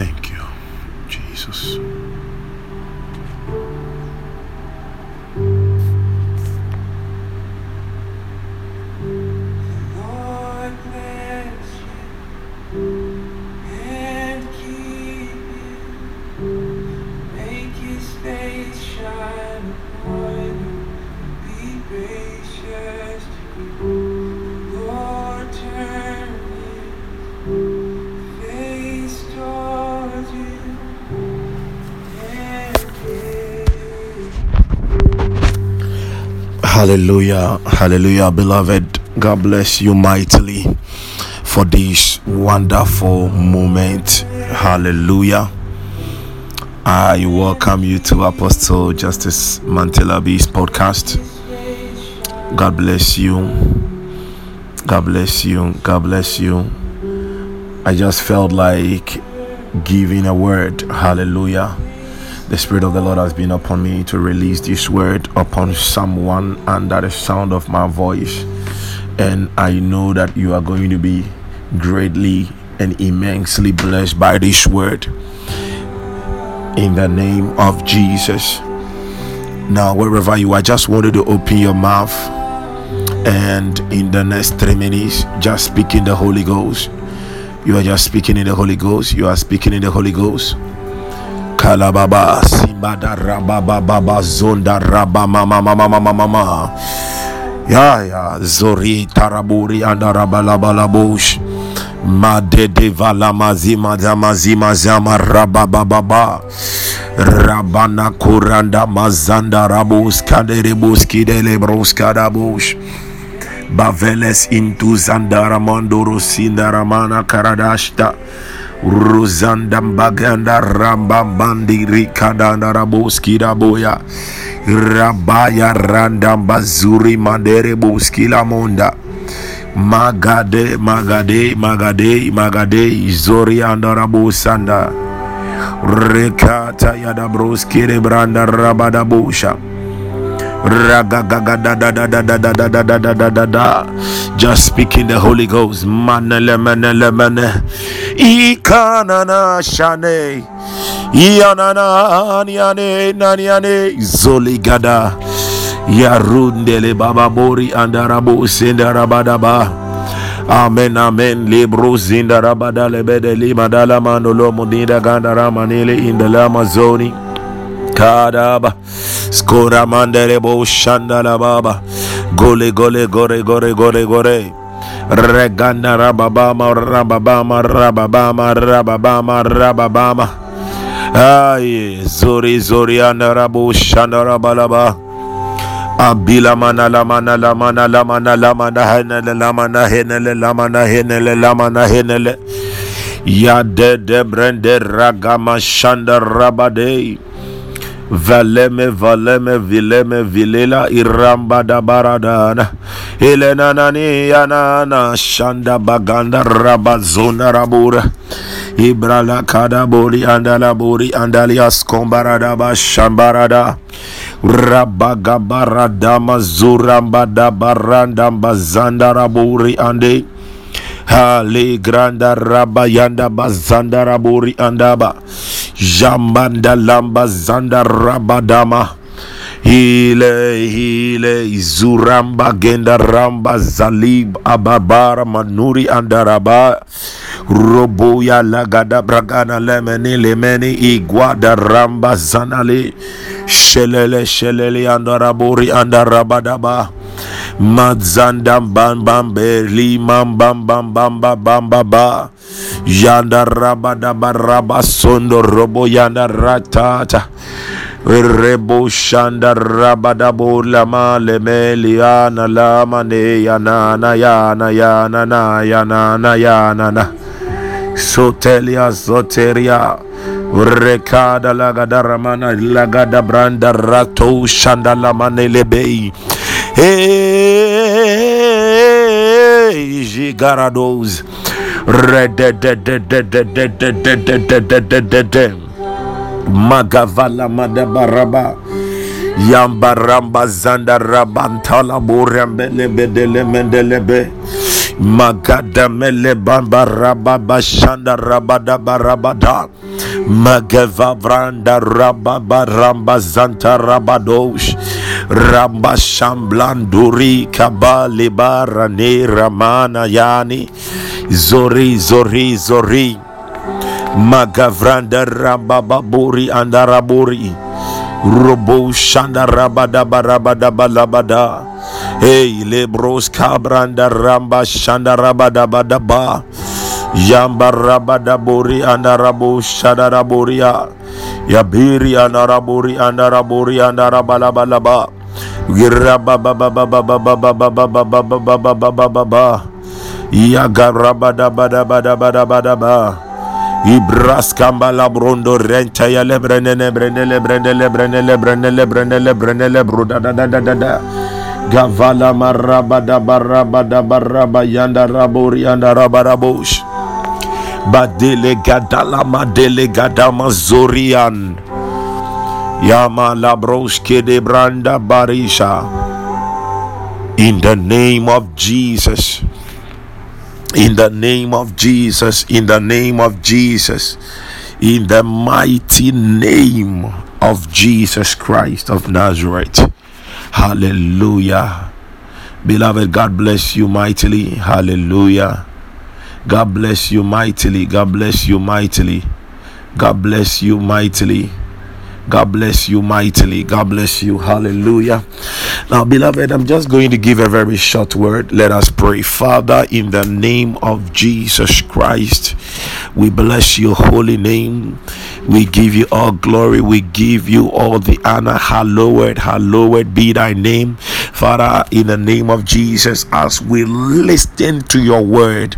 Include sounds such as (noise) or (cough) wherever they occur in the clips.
Thank you, Jesus. Hallelujah, hallelujah, beloved. God bless you mightily for this wonderful moment. Hallelujah. I welcome you to Apostle Justice Mantelabi's podcast. God bless you. God bless you. God bless you. I just felt like giving a word. Hallelujah. The Spirit of the Lord has been upon me to release this word upon someone under the sound of my voice. And I know that you are going to be greatly and immensely blessed by this word. In the name of Jesus. Now, wherever you are, just wanted to open your mouth and in the next three minutes, just speak in the Holy Ghost. You are just speaking in the Holy Ghost. You are speaking in the Holy Ghost kalababa sibada rabababa zonda ya ya zori taraburi andarabalabalabos madedevalamazimazamazimazama rababababa. Rabana kuranda mazanda rabos kaderebos kidelebros kadabos baveles intuzandaramandorosindaramana karadashta. Ruzanda baganda rambambandi rikadana raboski raboya rabaya randam bazuri madere boski la monda magade magade magade magade zori andarabu sanda rekata yadabroski branda rabada busha just speak in the Holy Ghost. Ikanana shane. Ianana aniane naniane zoligada. Yarundele baba mori andarabu sendarabadaba. Amen, amen. Libros in rabada lebede lima dala mandolo mundida gandaramani in. Kadaba. Skora manderebo shandala baba. Gole gole gore gore gore gore. Reganda rababama rababama rababama rababama rababama Ay zori zori andarabu shandara balaba. Abila mana la mana la mana la mana la mana henele la mana henele la mana henele la mana henele. Ya de de brende ragama shanda rabadei Valeme valeme vileme vilela iramba da baradana. Elena nani yanana shanda baganda rabazona rabura. Ibrala kada bori andala bori andalias kombarada ba shambarada. Rabagabarada mazuramba da baranda bazanda raburi ande. Hale granda raba yanda bazanda raburi andaba Jambanda lamba zanda rabadama Hile hile zuramba genda ramba zalib ababara manuri andaraba. Roboya lagada bragana lemeni lemeni igwada ramba zanale Shelele shelele andaraburi andarabadaba Madzanda bam bam be limam bam bam bam bam bam ba ba. Yanda rabada baraba sondo robo yanda ratata Rebo shanda rabada lama lemeliana lama ne yana na yana yana na yana na yana na. Sotelia Soteria. Rekada lagada ramana lagada branda rato shanda lamane lebei Hey Gigarados Magavala madabaraba Yambaramba zanda rabantala borembele bedele mendelebe Magada mele bamba rababa shanda rabada barabada. Mageva vranda rababa ramba zanta rabadosh. Rambashamblanduri Kabalibarane Ramana Yani. Zori Zori Zori. Magavranda Rabababuri Andaraburi. Robo Shanda Rabadaba Rabadaba Labada Hey Lebros Kabranda Ramba Shanda Rabadaba Daba Yamba Andarabu Yabiri Andaraburi Andaraburi Andarabalaba Laba Ibraskamba la brondo renta ya lebrenele brenele brenele brenele brenele brenele brenele bruda da da da da da gavala maraba da baraba da baraba yanda rabo yanda rabarabush badele gadala madele gadama zorian yama labroske de branda barisha in the name of Jesus in the name of Jesus, in the name of Jesus, in the mighty name of Jesus Christ of Nazareth. Hallelujah. Beloved, God bless you mightily. Hallelujah. God bless you mightily. God bless you mightily. God bless you mightily. God bless you mightily. God bless you. Hallelujah. Now, beloved, I'm just going to give a very short word. Let us pray. Father, in the name of Jesus Christ, we bless your holy name. We give you all glory. We give you all the honor. Hallowed, hallowed be thy name. Father, in the name of Jesus, as we listen to your word,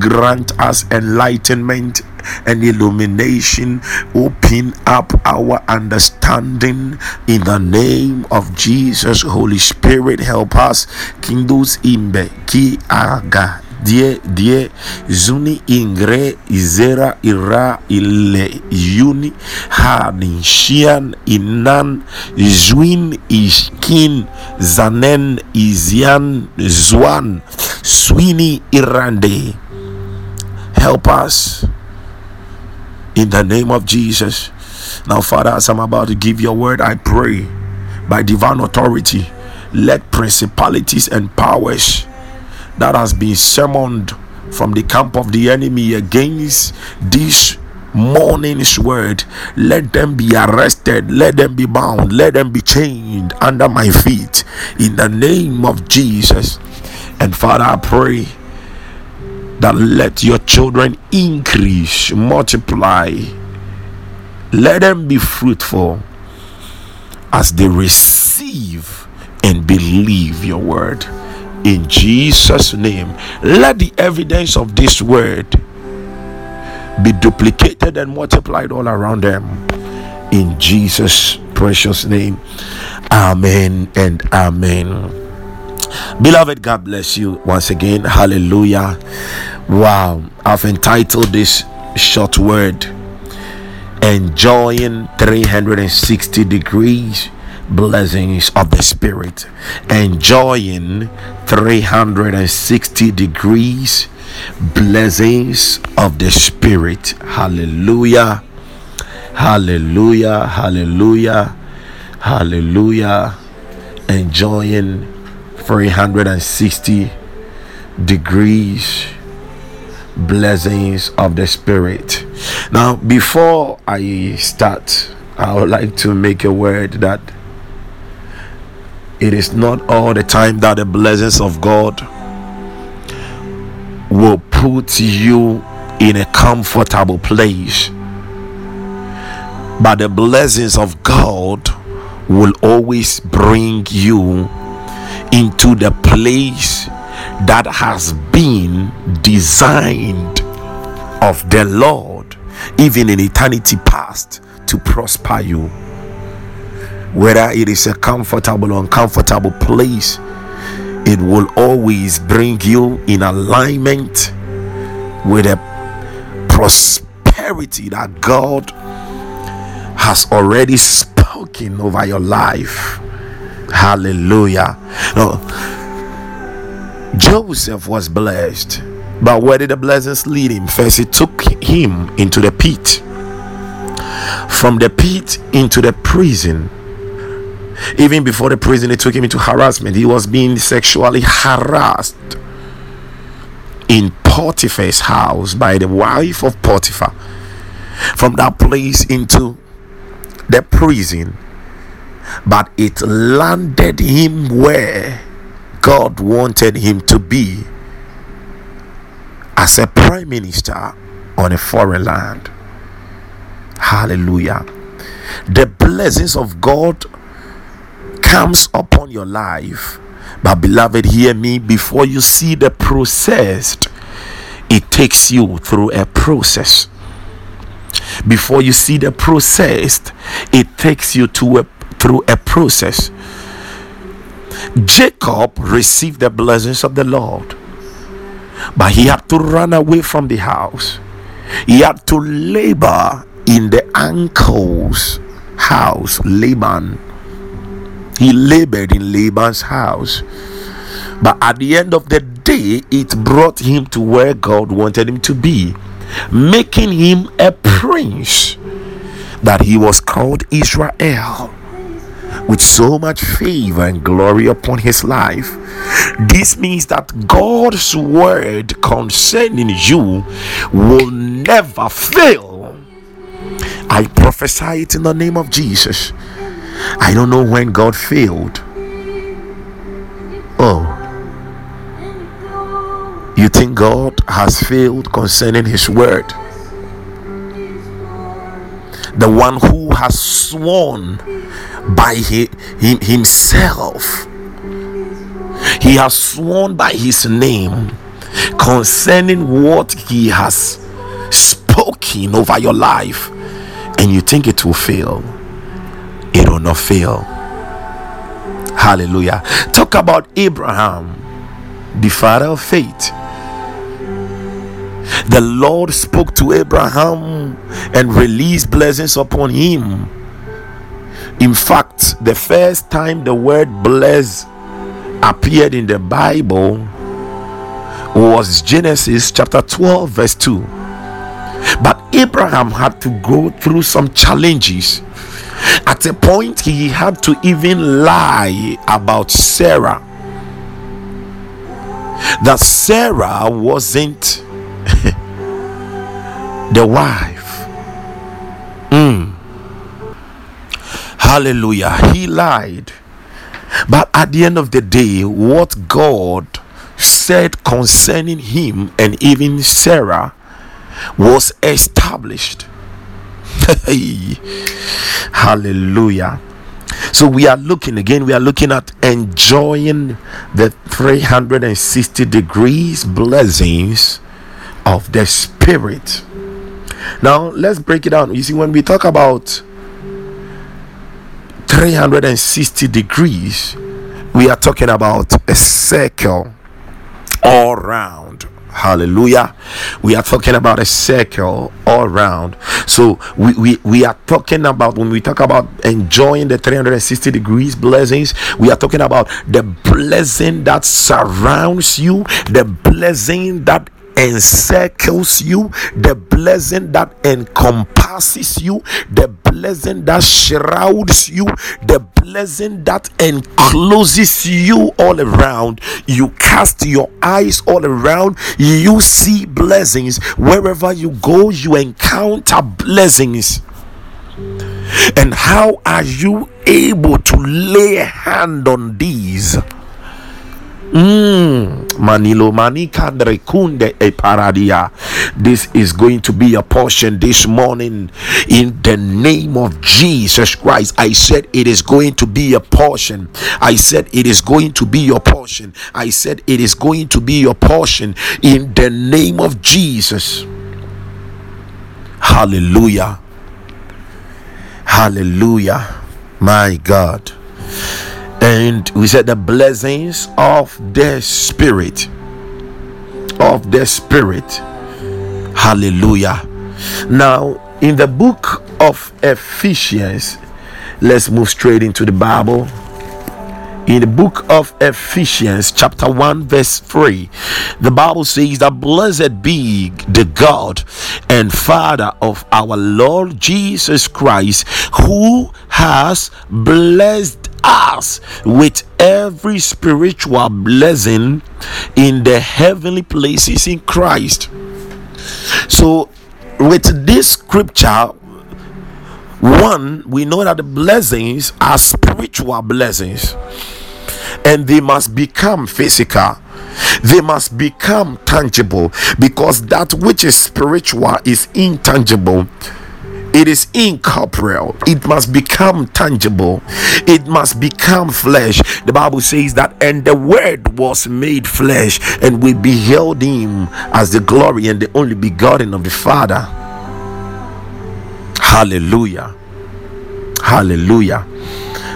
grant us enlightenment and illumination open up our understanding in the name of jesus. Holy spirit help us. Kindles imbe ki aga die die zuni ingre izera ira ile yuni inan zwin zanen izian zwan swini irande. Help us in the name of Jesus. Now, Father, as I'm about to give your word, I pray by divine authority, let principalities and powers that has been summoned from the camp of the enemy against this morning's word let them be arrested let them be bound let them be chained under my feet in the name of jesus and father i pray that let your children increase, multiply, let them be fruitful as they receive and believe your word. In Jesus' name, let the evidence of this word be duplicated and multiplied all around them. In Jesus' precious name, Amen and Amen. Beloved, God bless you once again. Hallelujah. Wow. I've entitled this short word Enjoying 360 Degrees Blessings of the Spirit. Enjoying 360 Degrees Blessings of the Spirit. Hallelujah. Hallelujah. Hallelujah. Hallelujah. Enjoying 360 degrees blessings of the spirit. Now before i start i would like to make a word that it is not all the time that the blessings of god will put you in a comfortable place but the blessings of god will always bring you into the place that has been designed of the Lord, even in eternity past, to prosper you. Whether it is a comfortable or uncomfortable place, it will always bring you in alignment with a prosperity that God has already spoken over your life. Hallelujah. No, Joseph was blessed, but where did the blessings lead him? First, it took him into the pit, from the pit into the prison. Even before the prison, it took him into harassment. He was being sexually harassed in Potiphar's house by the wife of Potiphar. From that place into the prison, but it landed him where God wanted him to be as a prime minister on a foreign land. Hallelujah. The blessings of God comes upon your life. But beloved, hear me before you see the process, it takes you through a process. Before you see the process, it takes you to a through a process. Jacob received the blessings of the Lord, but he had to run away from the house. He had to labor in the uncle's house, Laban. He labored in Laban's house. But at the end of the day, it brought him to where God wanted him to be, making him a prince that he was called Israel with so much favor and glory upon his life. This means that God's word concerning you will never fail. I prophesy it in the name of Jesus. I don't know when God failed. Oh. You think God has failed concerning his word? The one who has sworn by he, him, himself. He has sworn by his name concerning what he has spoken over your life, and you think it will fail. It will not fail. Hallelujah. Talk about Abraham, the father of faith. The Lord spoke to Abraham and released blessings upon him in fact, the first time the word bless appeared in the Bible was Genesis chapter 12, verse 2. But Abraham had to go through some challenges. At a point, he had to even lie about Sarah. That Sarah wasn't (laughs) the wife. Mm. Hallelujah. He lied. But at the end of the day, what God said concerning him and even Sarah was established. (laughs) Hallelujah. So we are looking again, we are looking at enjoying the 360 degrees blessings of the Spirit. Now let's break it down. You see, when we talk about 360 degrees, we are talking about a circle all round. Hallelujah. We are talking about a circle all round. So we, we, we are talking about when we talk about enjoying the 360 degrees blessings, we are talking about the blessing that surrounds you, the blessing that encircles you, the blessing that encompasses you, the blessing that shrouds you, the blessing that encloses you all around. You cast your eyes all around, you see blessings. Wherever you go, you encounter blessings. And how are you able to lay a hand on these? Mm. Manilo manika kunde e. This is going to be a portion this morning in the name of Jesus Christ. I said it is going to be a portion. I said it is going to be your portion. I said it is going to be your portion in the name of Jesus. Hallelujah. Hallelujah. My God and we said the blessings of the spirit. Of the spirit. Hallelujah. Now in the book of ephesians let's move straight into the bible. In the book of Ephesians, chapter 1, verse 3, the Bible says that blessed be the God and Father of our Lord Jesus Christ, who has blessed us with every spiritual blessing in the heavenly places in Christ. So, with this scripture, one, we know that the blessings are spiritual blessings and they must become physical they must become tangible because that which is spiritual is intangible it is incorporeal. It must become tangible. It must become flesh. The bible says that and the word was made flesh and we beheld him as the glory and the only begotten of the father. Hallelujah. Hallelujah.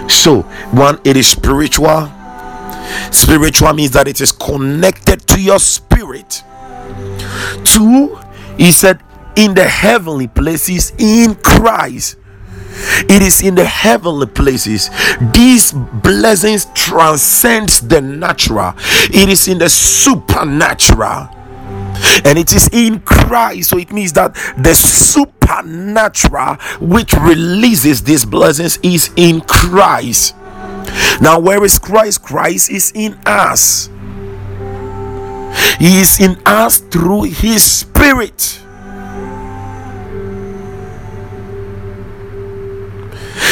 So one it is spiritual. Spiritual means that it is connected to your spirit. Two, he said, in the heavenly places in Christ. It is in the heavenly places. These blessings transcends the natural. It is in the supernatural. And it is in Christ. So it means that the supernatural which releases these blessings is in Christ. Now, where is Christ? Christ is in us. He is in us through His Spirit.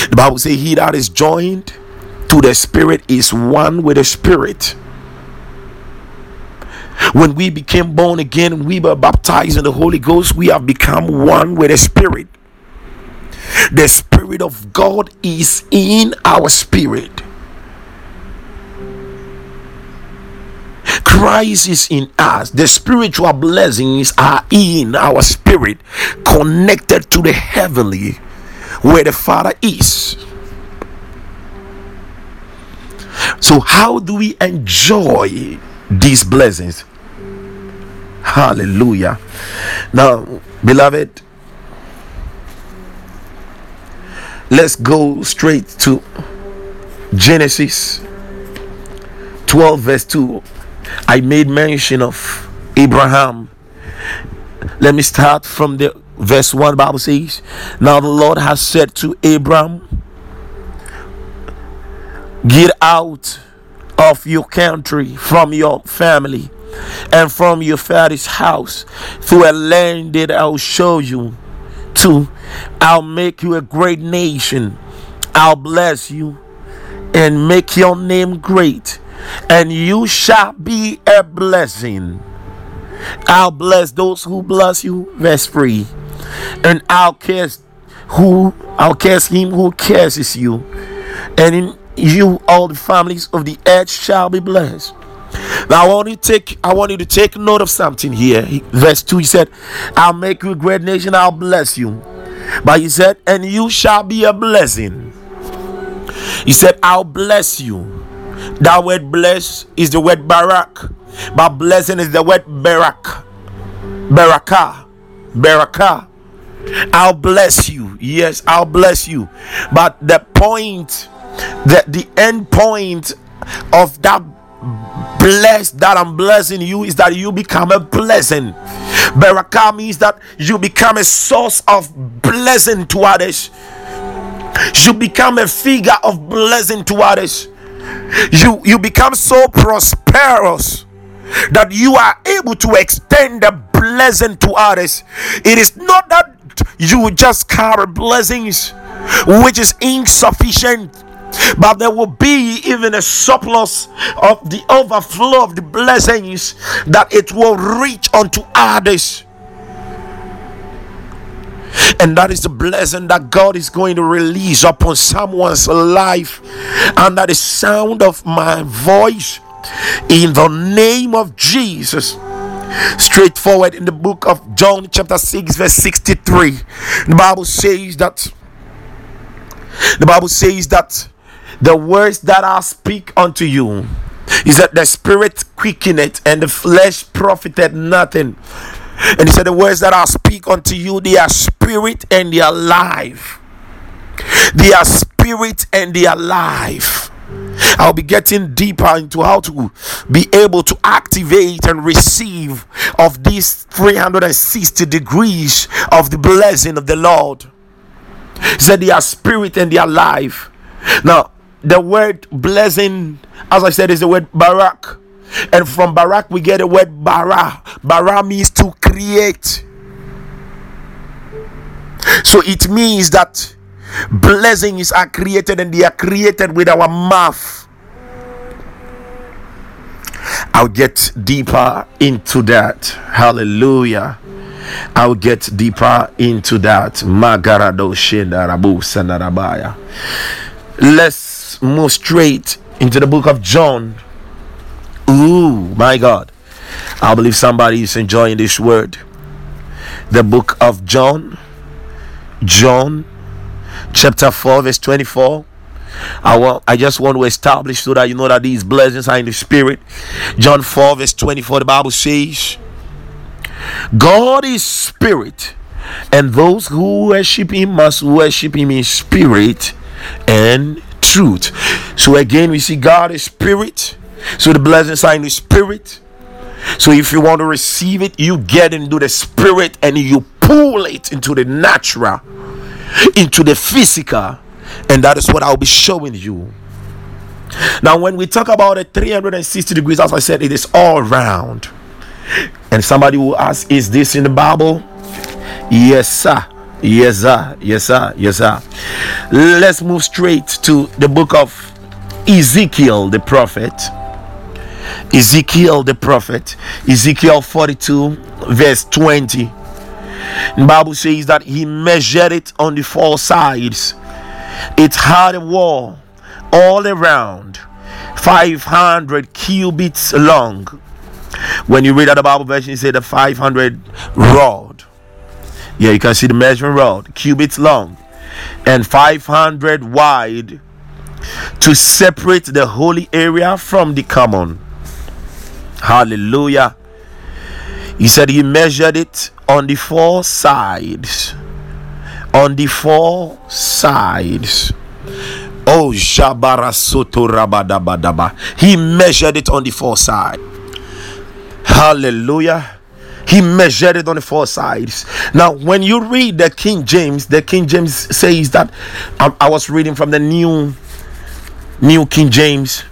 The Bible says, He that is joined to the Spirit is one with the Spirit. When we became born again, we were baptized in the Holy Ghost, we have become one with the Spirit. The Spirit of God is in our spirit. Christ is in us. The spiritual blessings are in our spirit, connected to the heavenly, where the Father is. So, how do we enjoy these blessings? Hallelujah. Now, beloved, let's go straight to Genesis 12, verse 2. I made mention of Abraham. Let me start from the verse 1 Bible says, Now the Lord has said to Abraham, Get out of your country, from your family, and from your father's house, to a land that I'll show you. To, I'll make you a great nation. I'll bless you and make your name great and you shall be a blessing. I'll bless those who bless you, verse 3. And I'll curse who curse him who curses you. And in you all the families of the earth shall be blessed. Now I want you to take I want you to take note of something here. Verse 2 he said, I'll make you a great nation, I'll bless you. But he said, and you shall be a blessing. He said, I'll bless you. That word bless is the word barak, but blessing is the word barak. Baraka. Baraka. I'll bless you. Yes, I'll bless you. But the point, the, the end point of that bless that I'm blessing you is that you become a blessing. Baraka means that you become a source of blessing to others. You become a figure of blessing to others you you become so prosperous that you are able to extend the blessing to others. It is not that you just carry blessings which is insufficient but there will be even a surplus of the overflow of the blessings that it will reach unto others. And that is the blessing that God is going to release upon someone's life. Under the sound of my voice in the name of Jesus straightforward in the book of John, chapter 6, verse 63. The Bible says that the Bible says that the words that I speak unto you is that the spirit quickeneth and the flesh profited nothing. And he said, The words that I speak unto you, they are spirit and they are life. They are spirit and they are life. I'll be getting deeper into how to be able to activate and receive of these 360 degrees of the blessing of the Lord. He said they are spirit and they are life. Now, the word blessing, as I said, is the word barak. And from barak, we get the word bara. Bara means to create. So it means that blessings are created and they are created with our mouth. I'll get deeper into that. Hallelujah. I'll get deeper into that. Magarado Rabu Sanarabaya. Let's move straight into the book of John. Ooh, my God. I believe somebody is enjoying this word. The book of John. John chapter 4, verse 24. I want I just want to establish so that you know that these blessings are in the spirit. John 4, verse 24, the Bible says, God is spirit, and those who worship him must worship him in spirit and truth. So again, we see God is spirit. So the blessings are in the spirit. So if you want to receive it, you get into the spirit and you pull it into the natural, into the physical, and that is what I'll be showing you. Now, when we talk about it 360 degrees, as I said, it is all round. And somebody will ask, Is this in the Bible? Yes, sir. Yes, sir. Yes, sir. Yes, sir. Let's move straight to the book of Ezekiel the prophet. Ezekiel the prophet. Ezekiel 42, verse 20. The Bible says that he measured it on the four sides. It had a wall all around, 500 cubits long. When you read out the Bible version, it said the 500 rod. Yeah, you can see the measuring rod, cubits long, and 500 wide to separate the holy area from the common. Hallelujah. He said he measured it on the four sides. On the four sides. Oh, Jabara Soto Rabadabadaba. He measured it on the four sides. Hallelujah. He measured it on the four sides. Now, when you read the King James, the King James says that I, I was reading from the new New King James,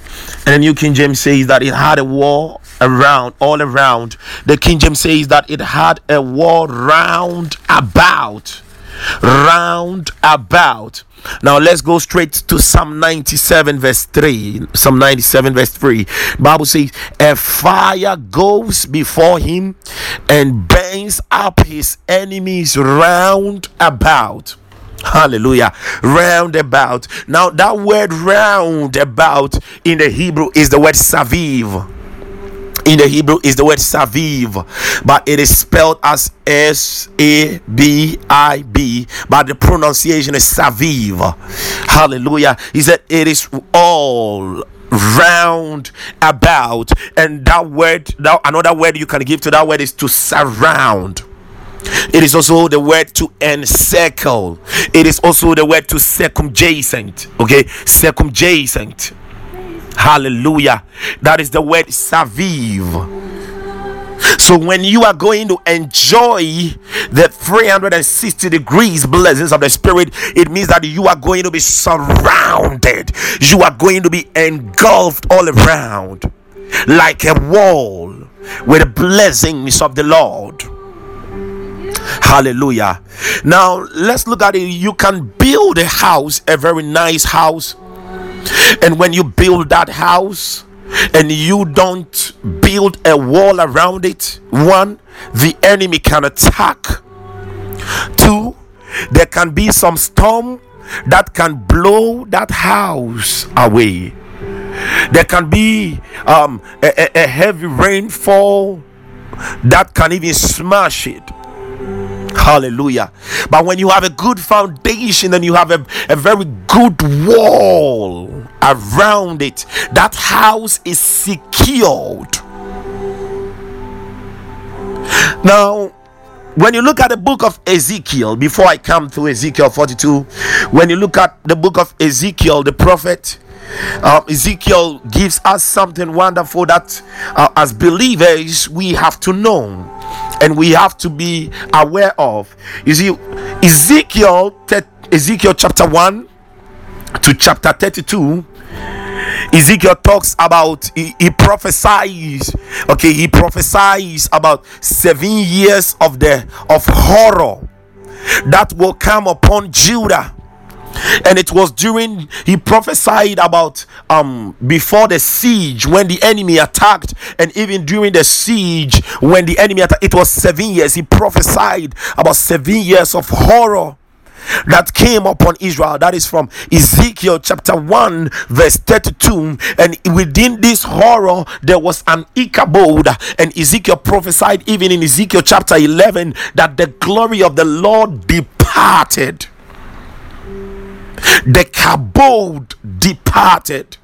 and the New King James says that it had a wall around, all around. The King James says that it had a wall round about, round about. Now let's go straight to Psalm 97 verse 3. Psalm 97 verse 3. Bible says, "A fire goes before him and burns up his enemies round about." Hallelujah. Round about. Now, that word round about in the Hebrew is the word saviv. In the Hebrew is the word saviv, but it is spelled as S A B I B, but the pronunciation is saviv. Hallelujah. He said it is all round about, and that word, that another word you can give to that word is to surround. It is also the word to encircle. It is also the word to circumjacent. Okay, circumjacent. Hallelujah. That is the word saviv. So when you are going to enjoy the 360 degrees blessings of the spirit, it means that you are going to be surrounded. You are going to be engulfed all around like a wall with the blessings of the Lord. Hallelujah. Now let's look at it. You can build a house, a very nice house. And when you build that house and you don't build a wall around it, one, the enemy can attack. Two, there can be some storm that can blow that house away. There can be um, a, a- heavy rainfall that can even smash it. Hallelujah. But when you have a good foundation and you have a, a very good wall around it, that house is secured. Now, when you look at the book of Ezekiel, before I come to Ezekiel 42, when you look at the book of Ezekiel, the prophet, um, Ezekiel gives us something wonderful that, uh, as believers, we have to know and we have to be aware of. You see, Ezekiel, Ezekiel chapter 1 to chapter 32 Ezekiel talks about he, he, prophesies okay he prophesies about seven years of the of horror that will come upon Judah. And it was during he prophesied about um before the siege when the enemy attacked and even during the siege when the enemy attacked it was seven years. He prophesied about seven years of horror that came upon Israel. That is from Ezekiel chapter 1, verse 32. And within this horror, there was an Ichabod. And Ezekiel prophesied, even in Ezekiel chapter 11, that the glory of the Lord departed the kabod departed.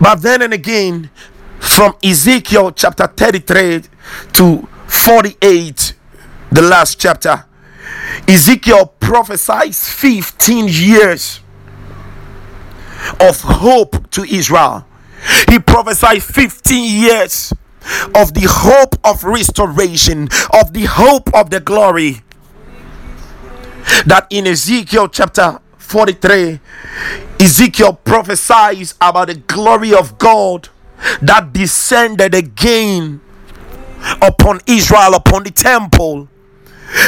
But then and again, from Ezekiel chapter 33 to 48, the last chapter, Ezekiel prophesies 15 years of hope to Israel. He prophesied 15 years of the hope of restoration, of the hope of the glory. That in Ezekiel chapter 43, Ezekiel prophesies about the glory of God that descended again upon Israel, upon the temple.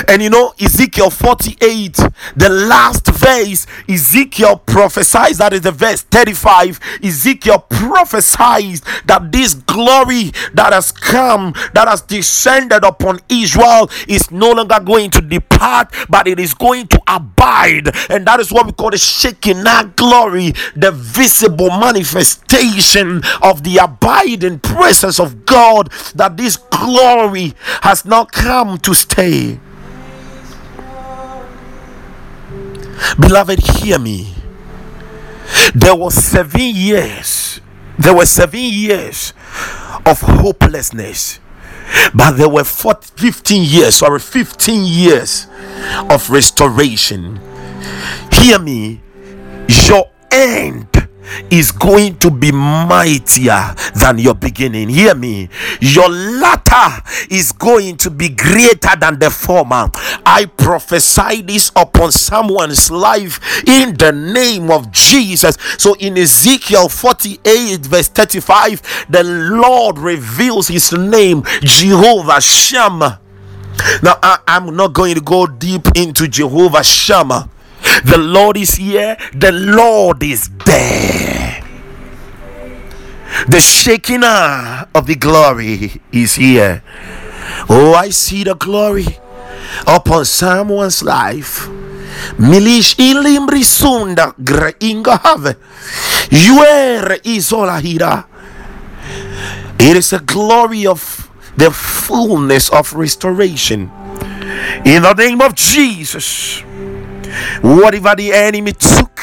And you know, Ezekiel 48, the last verse, Ezekiel prophesies, that is the verse 35. Ezekiel prophesies that this glory that has come, that has descended upon Israel, is no longer going to depart, but it is going to abide. And that is what we call the Shekinah glory, the visible manifestation of the abiding presence of God, that this glory has now come to stay. Beloved, hear me. There was seven years. There were seven years of hopelessness. But there were 14, 15 years, or 15 years of restoration. Hear me. Your end is going to be mightier than your beginning. Hear me. Your latter is going to be greater than the former. I prophesy this upon someone's life in the name of Jesus. So in Ezekiel 48, verse 35, the Lord reveals his name, Jehovah Shammah. Now, I, am not going to go deep into Jehovah Shammah the Lord is here, the Lord is there. The Shekinah of the glory is here. Oh, I see the glory upon someone's life. Milish ilimbri sunda greinga have. Yuere isola hira. It is a glory of the fullness of restoration. In the name of Jesus. Whatever the enemy took,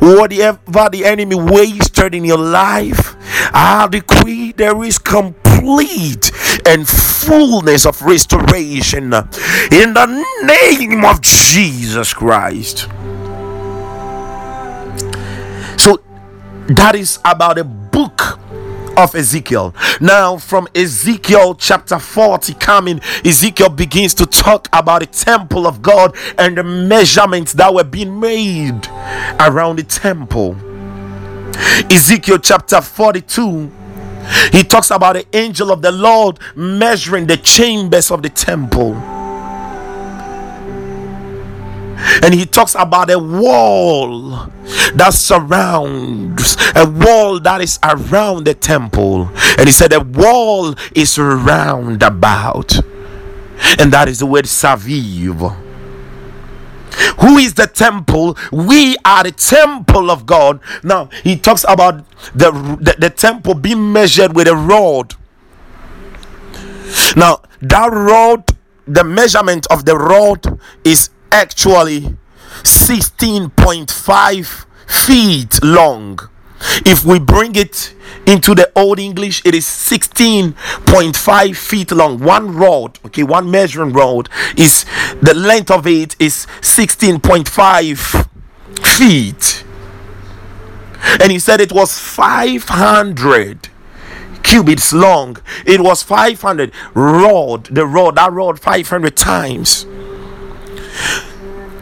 whatever the enemy wasted in your life, I decree there is complete and fullness of restoration in the name of Jesus Christ. So that is about a book of Ezekiel. Now, from Ezekiel chapter 40 coming, Ezekiel begins to talk about the temple of God and the measurements that were being made around the temple. Ezekiel chapter 42 he talks about the angel of the Lord measuring the chambers of the temple and he talks about a wall that surrounds a wall that is around the temple. And he said a wall is round about. And that is the word saviv. Who is the temple? We are the temple of god. Now he talks about the, the, the temple being measured with a rod. Now that rod the measurement of the rod is actually 16.5 feet long If we bring it into the old English, it is 16.5 feet long. One rod, okay, one measuring rod is the length of it is 16.5 feet. And he said it was 500 cubits long. It was 500 rod, the rod, that rod 500 times.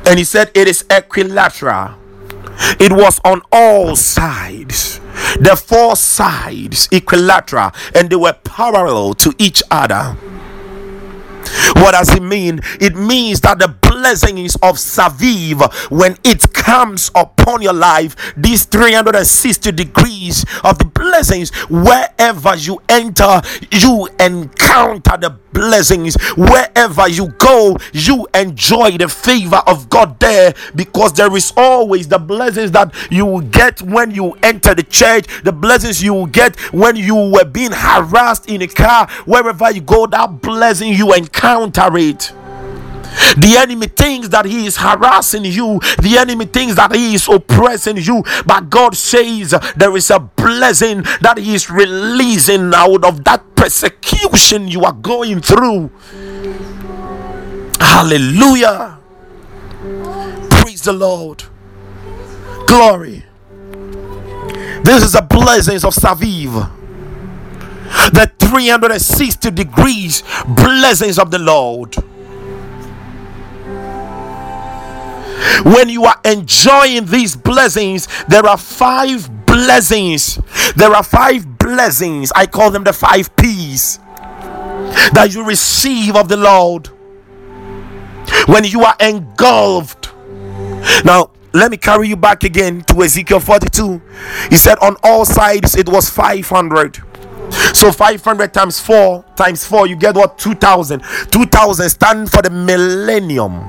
And he said it is equilateral. It was on all sides. The four sides equilateral and they were parallel to each other what does it mean? It means that the blessings of Saviv, when it comes upon your life, these 360 degrees of the blessings, wherever you enter, you encounter the blessings. Wherever you go, you enjoy the favor of God there because there is always the blessings that you will get when you enter the church, the blessings you will get when you were being harassed in a car. Wherever you go, that blessing you encounter it. The enemy thinks that he is harassing you, the enemy thinks that he is oppressing you, but God says there is a blessing that he is releasing out of that persecution you are going through. Hallelujah. Praise the Lord. Glory. This is the blessings of Saviv. The 360 degrees blessings of the Lord. when you are enjoying these blessings, there are five blessings. There are five blessings. I call them the five P's that you receive of the Lord when you are engulfed. Now, let me carry you back again to Ezekiel 42. He said, On all sides it was 500. So 500 times 4 times 4, you get what? 2000. 2000 stand for the millennium.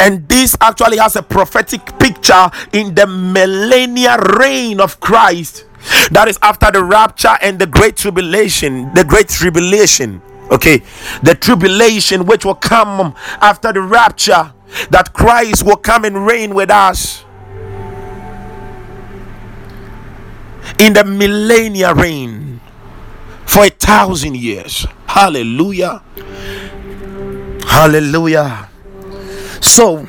And this actually has a prophetic picture in the millennial reign of Christ. That is after the rapture and the great tribulation the great tribulation. Okay? The tribulation which will come after the rapture. That Christ will come and reign with us in the millennial reign for a thousand years hallelujah hallelujah so,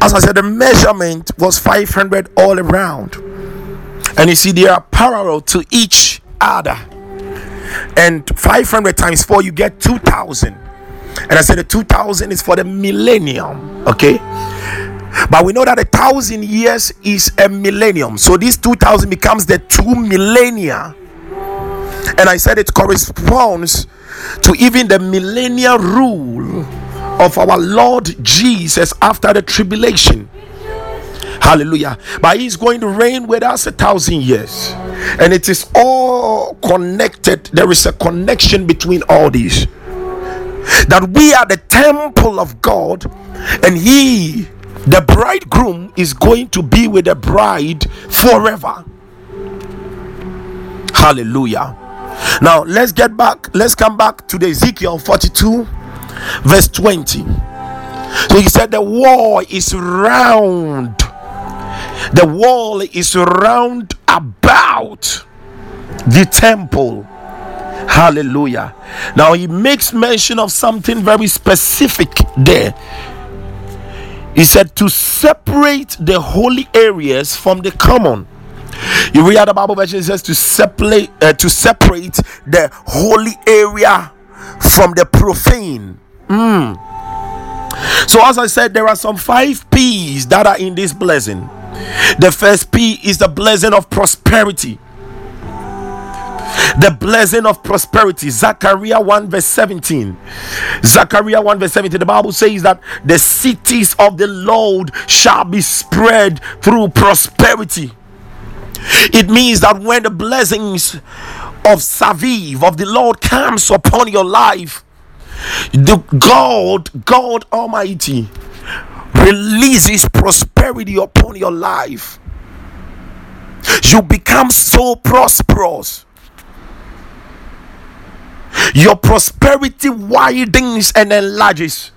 as I said, the measurement was 500 all around. And you see, they are parallel to each other. And 500 times 4, you get 2000. And I said the 2000 is for the millennium. Okay. But we know that a thousand years is a millennium. So this 2000 becomes the two millennia. And I said it corresponds to even the millennial rule of our Lord Jesus after the tribulation. Hallelujah. But he's going to reign with us a thousand years. And it is all connected. There is a connection between all these. That we are the temple of God, and he, the bridegroom, is going to be with the bride forever. Hallelujah. Now let's get back, let's come back to the Ezekiel 42 verse 20 so he said the wall is round. The wall is round about the temple. Hallelujah. Now he makes mention of something very specific there he said to separate the holy areas from the common you read the bible version it says to separate uh, to separate the holy area from the profane Mm. So, as I said, there are some five P's that are in this blessing. The first P is the blessing of prosperity. The blessing of prosperity. Zechariah 1 verse 17. Zechariah 1 verse 17. The Bible says that the cities of the Lord shall be spread through prosperity. It means that when the blessings of Saviv of the Lord comes upon your life, the God, God Almighty, releases prosperity upon your life. You become so prosperous. Your prosperity widens and enlarges.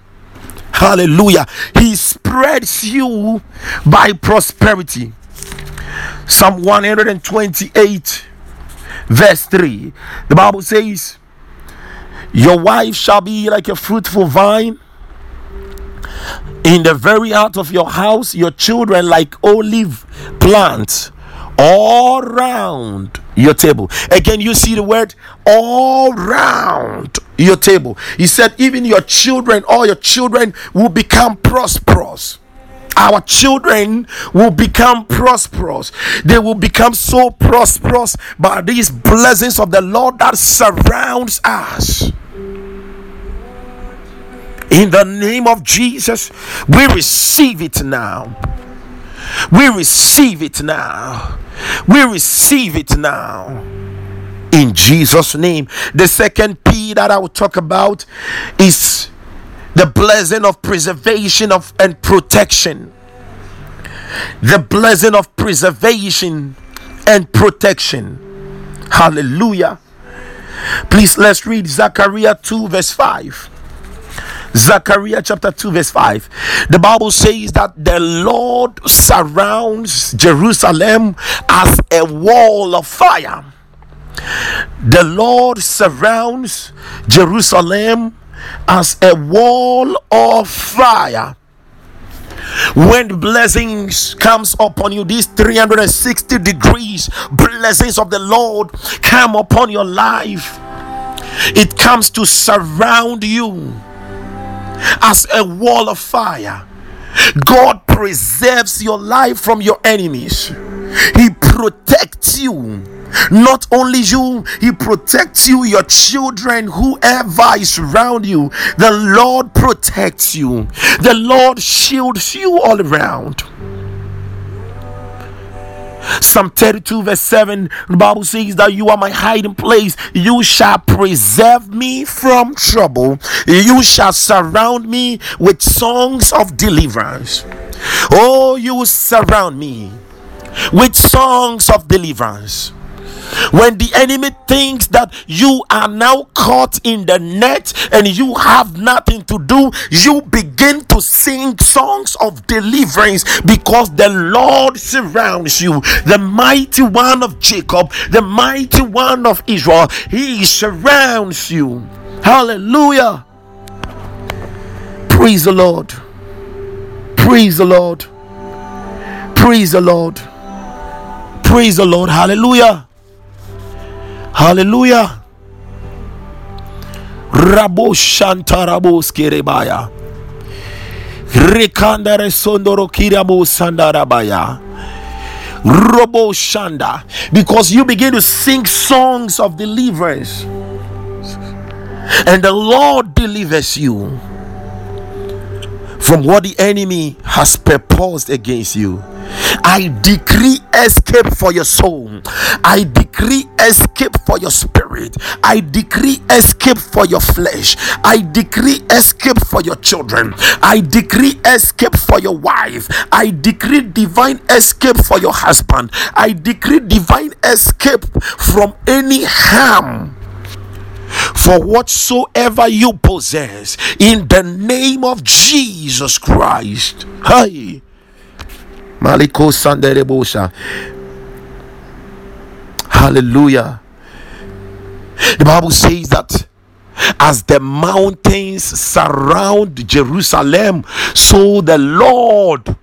Hallelujah. He spreads you by prosperity. Psalm 128, verse 3. The Bible says, Your wife shall be like a fruitful vine in the very heart of your house, your children like olive plants all round your table. Again, you see the word all round your table. He said, even your children, all your children will become prosperous. Our children will become prosperous. They will become so prosperous by these blessings of the Lord that surrounds us. In the name of Jesus, we receive it now. We receive it now. We receive it now. In Jesus' name. The second P that I will talk about is the blessing of preservation of and protection. The blessing of preservation and protection. Hallelujah. Please let's read Zechariah 2, verse 5. Zechariah chapter 2, verse 5. The Bible says that the Lord surrounds Jerusalem as a wall of fire. The Lord surrounds Jerusalem as a wall of fire when blessings comes upon you these 360 degrees blessings of the lord come upon your life it comes to surround you as a wall of fire. God preserves your life from your enemies. He protects you. Not only you, He protects you, your children, whoever is around you. The Lord protects you. The Lord shields you all around. Psalm 32, verse 7, the Bible says that you are my hiding place. You shall preserve me from trouble. You shall surround me with songs of deliverance. Oh, you surround me with songs of deliverance. When the enemy thinks that you are now caught in the net and you have nothing to do, you begin to sing songs of deliverance because the Lord surrounds you. The mighty one of Jacob, the mighty one of Israel, he surrounds you. Hallelujah. Praise the Lord. Praise the Lord. Praise the Lord. Praise the Lord. Hallelujah. Hallelujah. Rabo Shantarabos Kerebaya. Rekandare Sondoro Kirabo Sandarabaya. Robo Shanda. Because you begin to sing songs of deliverance. And the Lord delivers you from what the enemy has proposed against you. I decree escape for your soul. I decree escape for your spirit. I decree escape for your flesh. I decree escape for your children. I decree escape for your wife. I decree divine escape for your husband. I decree divine escape from any harm for whatsoever you possess in the name of Jesus Christ. Hi. Maliko Sanderebosha. Hallelujah. The Bible says that as the mountains surround Jerusalem, so the Lord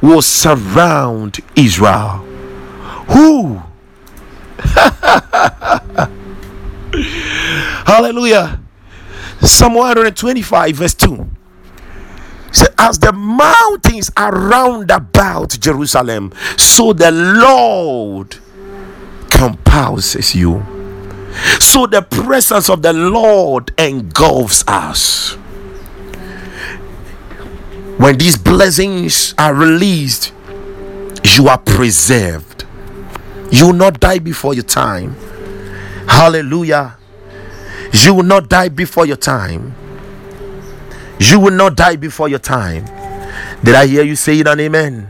will surround Israel. Who? (laughs) Hallelujah. Psalm 125, verse 2. So as the mountains are round about Jerusalem, so the Lord compasses you. So the presence of the Lord engulfs us. When these blessings are released, you are preserved. You will not die before your time. Hallelujah. You will not die before your time. You will not die before your time. Did I hear you say it an amen?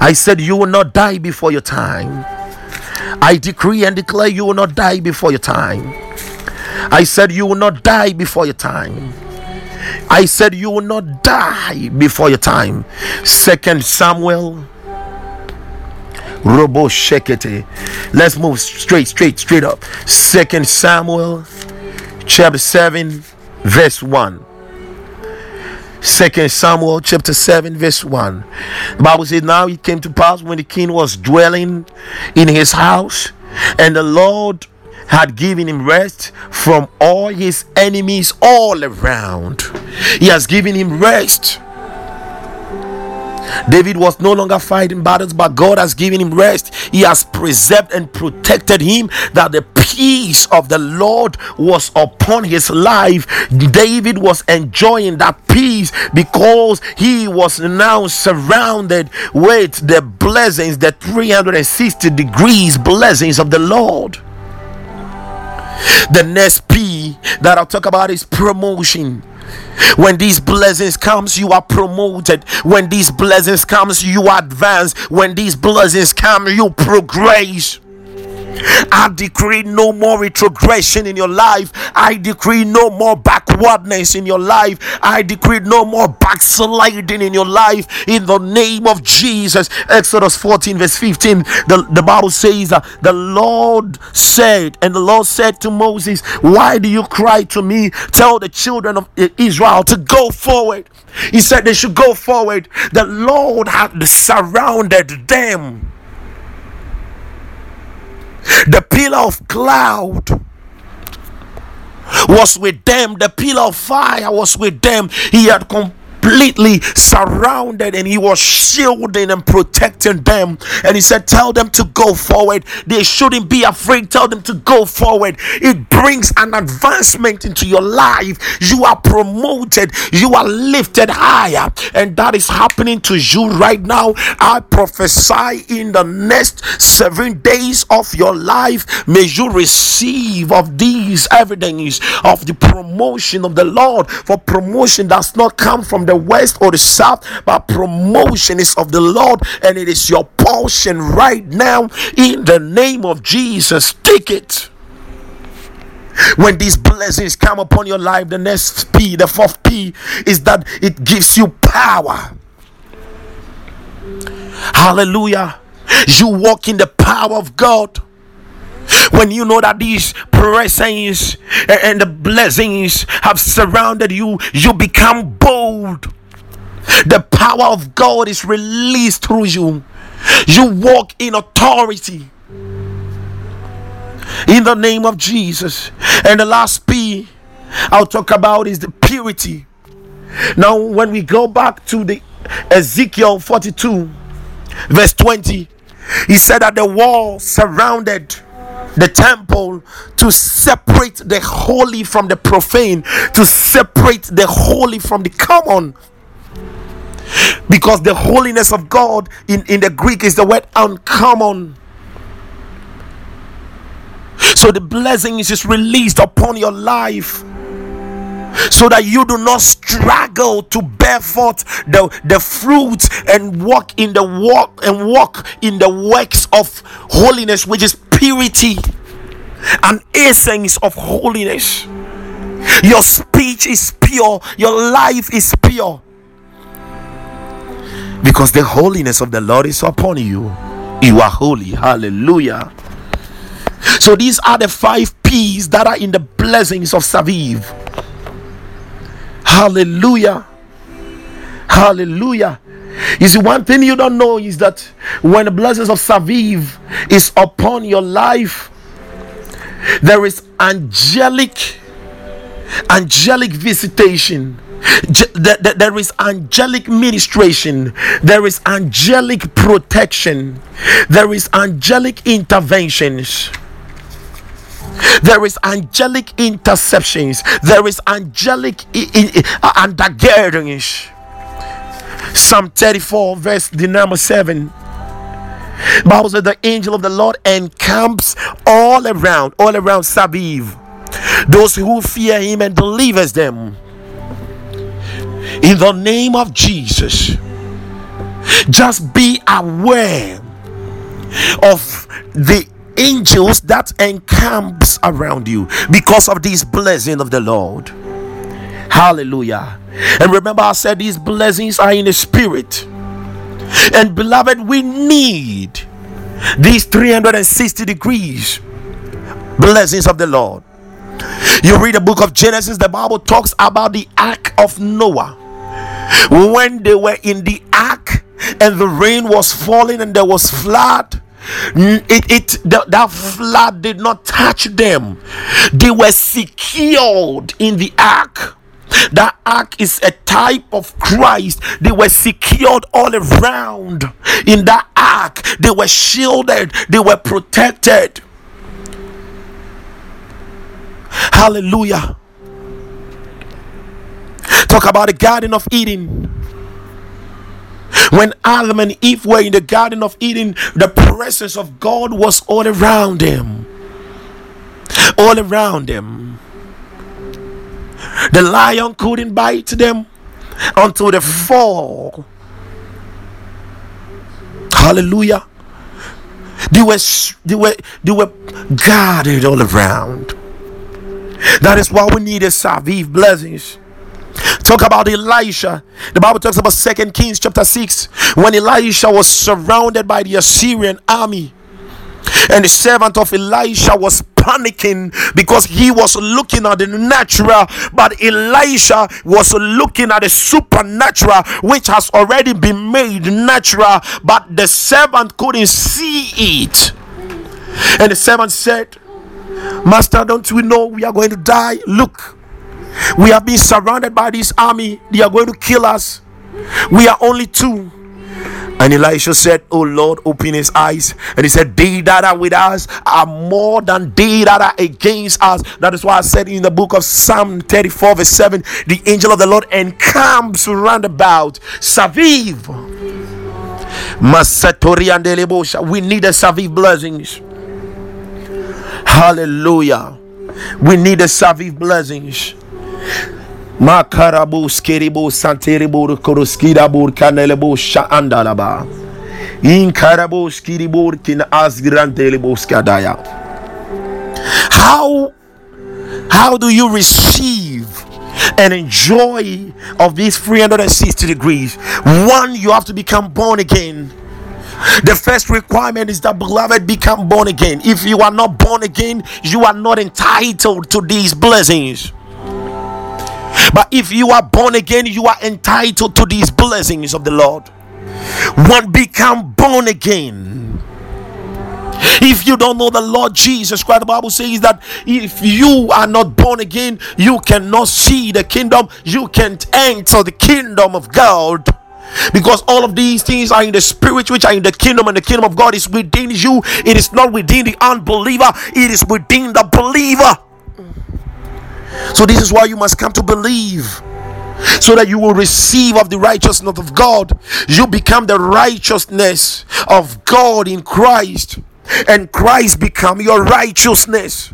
I said, You will not die before your time. I decree and declare you will not die before your time. I said, You will not die before your time. I said, You will not die before your time. Second Samuel Robo Shekete. Let's move straight, straight, straight up. Second Samuel chapter 7, verse 1. Second Samuel chapter 7, verse 1. The Bible says, Now it came to pass when the king was dwelling in his house, and the Lord had given him rest from all his enemies all around. He has given him rest. David was no longer fighting battles, but God has given him rest. He has preserved and protected him, that the peace of the Lord was upon his life. David was enjoying that peace because he was now surrounded with the blessings, the 360 degrees blessings of the Lord. The next P that I'll talk about is promotion. When these blessings comes, you are promoted. When these blessings comes, you advance. When these blessings come, you progress. I decree no more retrogression in your life. I decree no more backwardness in your life. I decree no more backsliding in your life in the name of Jesus. Exodus 14, verse 15. The, the Bible says the Lord said, and the Lord said to Moses, Why do you cry to me? Tell the children of Israel to go forward. He said they should go forward. The Lord had surrounded them the pillar of cloud was with them, the pillar of fire was with them. He had come completely surrounded and he was shielding and protecting them. And he said, Tell them to go forward. They shouldn't be afraid. Tell them to go forward. It brings an advancement into your life. You are promoted, you are lifted higher, and that is happening to you right now. I prophesy in the next seven days of your life, may you receive of these evidence of the promotion of the Lord. For promotion does not come from the west or the south, but promotion is of the Lord and it is your portion right now in the name of Jesus. Take it. When these blessings come upon your life, the next P, the fourth P, is that it gives you power. Hallelujah. You walk in the power of God when you know that these blessings and the blessings have surrounded you, you become bold. The power of God is released through you. You walk in authority in the name of Jesus. And the last P I'll talk about is the purity. Now, when we go back to the Ezekiel 42, verse 20, he said that the wall surrounded the temple to separate the holy from the profane, to separate the holy from the common. Because the holiness of God in, in the Greek is the word uncommon. So the blessing is just released upon your life so that you do not struggle to bear forth the, the fruit and walk in the walk and walk in the works of holiness, which is purity and essence of holiness. Your speech is pure, your life is pure. Because the holiness of the Lord is upon you. You are holy. Hallelujah. So these are the five P's that are in the blessings of Saviv. Hallelujah. Hallelujah. You see, one thing you don't know is that when the blessings of Saviv is upon your life, there is angelic, angelic visitation. There is angelic ministration, there is angelic protection, there is angelic interventions. There is angelic interceptions. There is angelic undergirdings. Psalm 34, verse the number 7. Bible says the angel of the Lord encamps all around, all around Saviv. Those who fear him and delivers them. In the name of Jesus. Just be aware of the angels that encamps around you because of this blessing of the Lord. Hallelujah. And remember, I said these blessings are in the spirit. And beloved, we need these 360 degrees blessings of the Lord. You read the book of Genesis, the Bible talks about the ark of Noah. When they were in the ark and the rain was falling and there was flood, it, it that, that flood did not touch them. They were secured in the ark. That ark is a type of Christ. They were secured all around in that ark. They were shielded. They were protected. Hallelujah. Talk about the Garden of Eden. When Adam and Eve were in the Garden of Eden, the presence of God was all around them. All around them. The lion couldn't bite them until the fall. Hallelujah. They were, they were, they were guarded all around. That is why we need a Saviv blessings. Talk about Elisha. The Bible talks about Second Kings chapter 6 when Elisha was surrounded by the Assyrian army. And the servant of Elisha was panicking because he was looking at the natural, but Elisha was looking at the supernatural, which has already been made natural, but the servant couldn't see it. And the servant said, Master, don't we know we are going to die? Look, we have been surrounded by this army, they are going to kill us. We are only two. And Elisha said, Oh Lord, open his eyes. And he said, They that are with us are more than they that are against us. That is why I said in the book of Psalm 34, verse 7, the angel of the Lord encamps round about. Saviv. Masatori and We need the Saviv blessings. Hallelujah. We need the Saviv blessings. Asgrantelebu skadaya. How how do you receive and enjoy of these 360 degrees? One, you have to become born again. The first requirement is that beloved become born again. If you are not born again, you are not entitled to these blessings. But if you are born again, you are entitled to these blessings of the Lord. One, become born again. If you don't know the Lord Jesus Christ, the Bible says that if you are not born again, you cannot see the kingdom, you can't enter the kingdom of God. Because all of these things are in the spirit which are in the kingdom and the kingdom of god is within you. It is not within the unbeliever. It is within the believer so this is why you must come to believe so that you will receive of the righteousness of God. You become the righteousness of God in Christ, and Christ become your righteousness.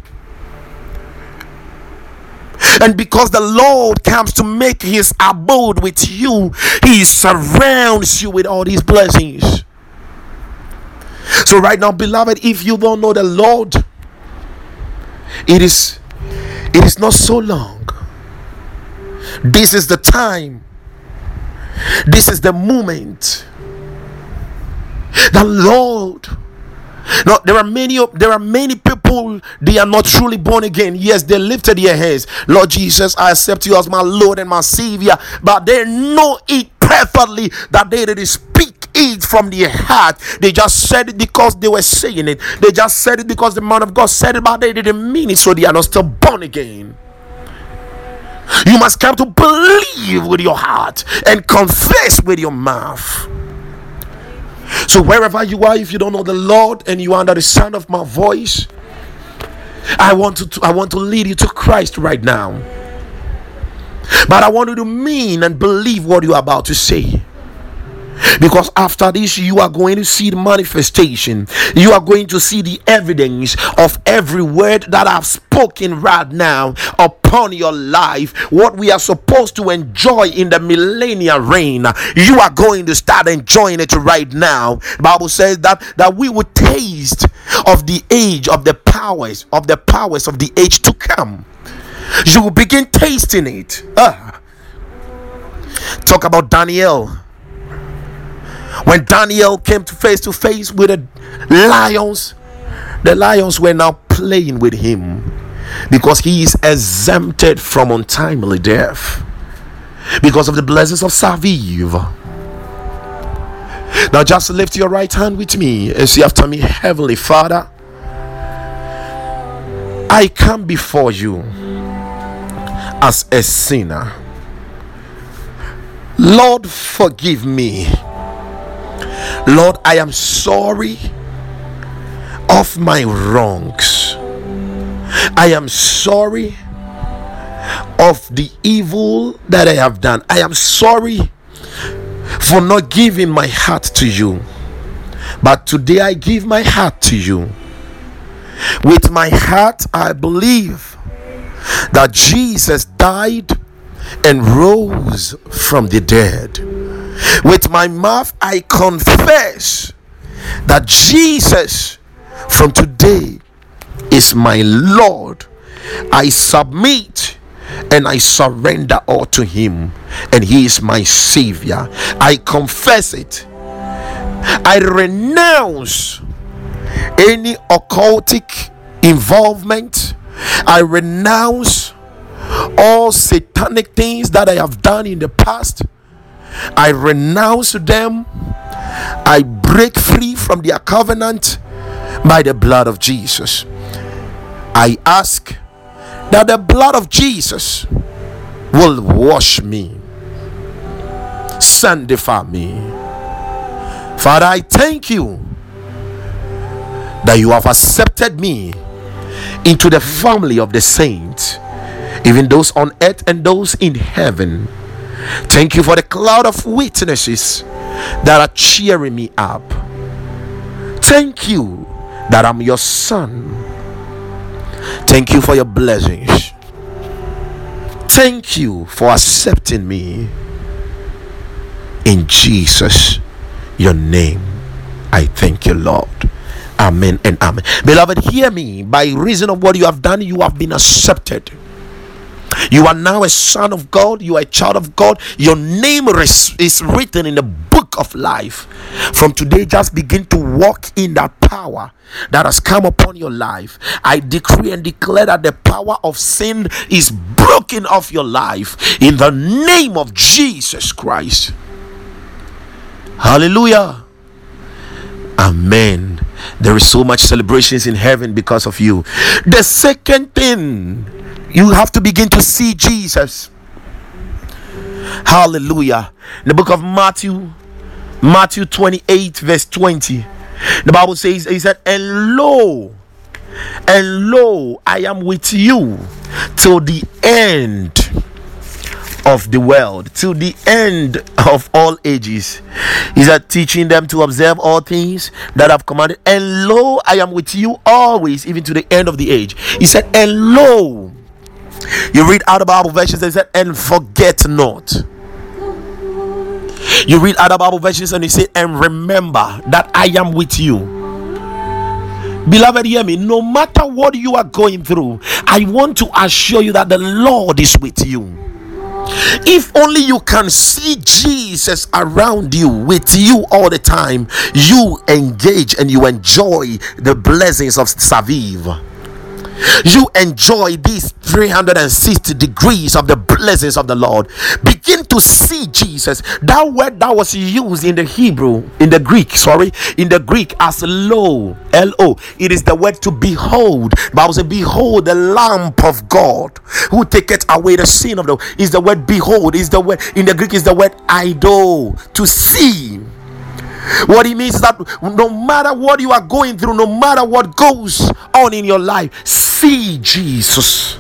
And because the Lord comes to make his abode with you, he surrounds you with all these blessings. So, right now, beloved, if you don't know the Lord, it is it is not so long. This is the time. This is the moment. The Lord. Now there are many there are many people they are not truly born again. Yes, they lifted their hands. Lord Jesus, I accept you as my Lord and my Savior. But they know it perfectly that they did speak it from their heart. They just said it because they were saying it. They just said it because the man of God said it, but they didn't mean it, so they are not still born again. You must come to believe with your heart and confess with your mouth. So, wherever you are, if you don't know the Lord and you are under the sound of my voice, I want to I want to lead you to Christ right now. But I want you to mean and believe what you are about to say. Because after this, you are going to see the manifestation. You are going to see the evidence of every word that I've spoken right now upon your life. What we are supposed to enjoy in the millennial reign, you are going to start enjoying it right now. Bible says that that we will taste of the age of the powers of the powers of the age to come. You will begin tasting it. Ah. Talk about Daniel When Daniel came to face to face with the lions, the lions were now playing with him because he is exempted from untimely death because of the blessings of Saviv. Now, just lift your right hand with me and say after me, Heavenly Father, I come before you as a sinner. Lord, forgive me. Lord, I am sorry of my wrongs. I am sorry of the evil that I have done. I am sorry for not giving my heart to you. But today I give my heart to you. With my heart, I believe that Jesus died and rose from the dead. With my mouth, I confess that Jesus from today is my Lord. I submit and I surrender all to Him, and He is my Savior. I confess it. I renounce any occultic involvement. I renounce all satanic things that I have done in the past. I renounce them. I break free from their covenant by the blood of Jesus. I ask that the blood of Jesus will wash me, sanctify me. Father, I thank you that you have accepted me into the family of the saints, even those on earth and those in heaven. Thank you for the cloud of witnesses that are cheering me up. Thank you that I'm your son. Thank you for your blessings. Thank you for accepting me. In Jesus, your name, I thank you, Lord. Amen and amen. Beloved, hear me. By reason of what you have done, you have been accepted. You are now a son of God. You are a child of God. Your name is, written in the book of life. From today, just begin to walk in that power that has come upon your life. I decree and declare that the power of sin is broken off your life in the name of Jesus Christ. Hallelujah. Amen. There is so much celebrations in heaven because of you. The second thing you have to begin to see Jesus. Hallelujah. In the book of Matthew, Matthew 28, verse 20. The Bible says, He said, And lo, and lo, I am with you till the end of the world, till the end of all ages. He said, teaching them to observe all things that I've commanded. And lo, I am with you always, even to the end of the age. He said, And lo, you read other Bible versions and he said, and forget not. You read other Bible versions and he said, and remember that I am with you. Beloved, hear me. No matter what you are going through, I want to assure you that the Lord is with you. If only you can see Jesus around you, with you all the time, you engage and you enjoy the blessings of Saviv you enjoy these 360 degrees of the blessings of the Lord. Begin to see Jesus. That word that was used in the Hebrew, in the Greek, sorry, in the Greek as lo, L O. It is the word to behold. Bible says, Behold the lamp of God who taketh away the sin of the is the word behold, is the word in the Greek is the word idol to see what he means is that no matter what you are going through, no matter what goes on in your life, see Jesus.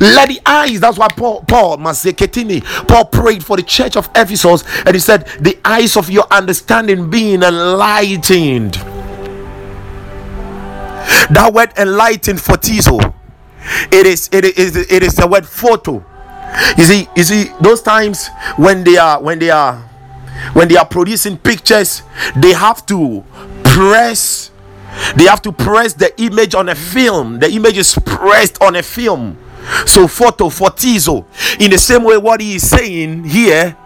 Let the eyes, that's why Paul, Paul Paul prayed for the church of Ephesus, and he said, The eyes of your understanding being enlightened. That word enlightened photizo, it is it is it is the word photo. You see, you see, those times when they are when they are when they are producing pictures, they have to press they have to press the image on a film. The image is pressed on a film. So photo photizo. In the same way, what he is saying here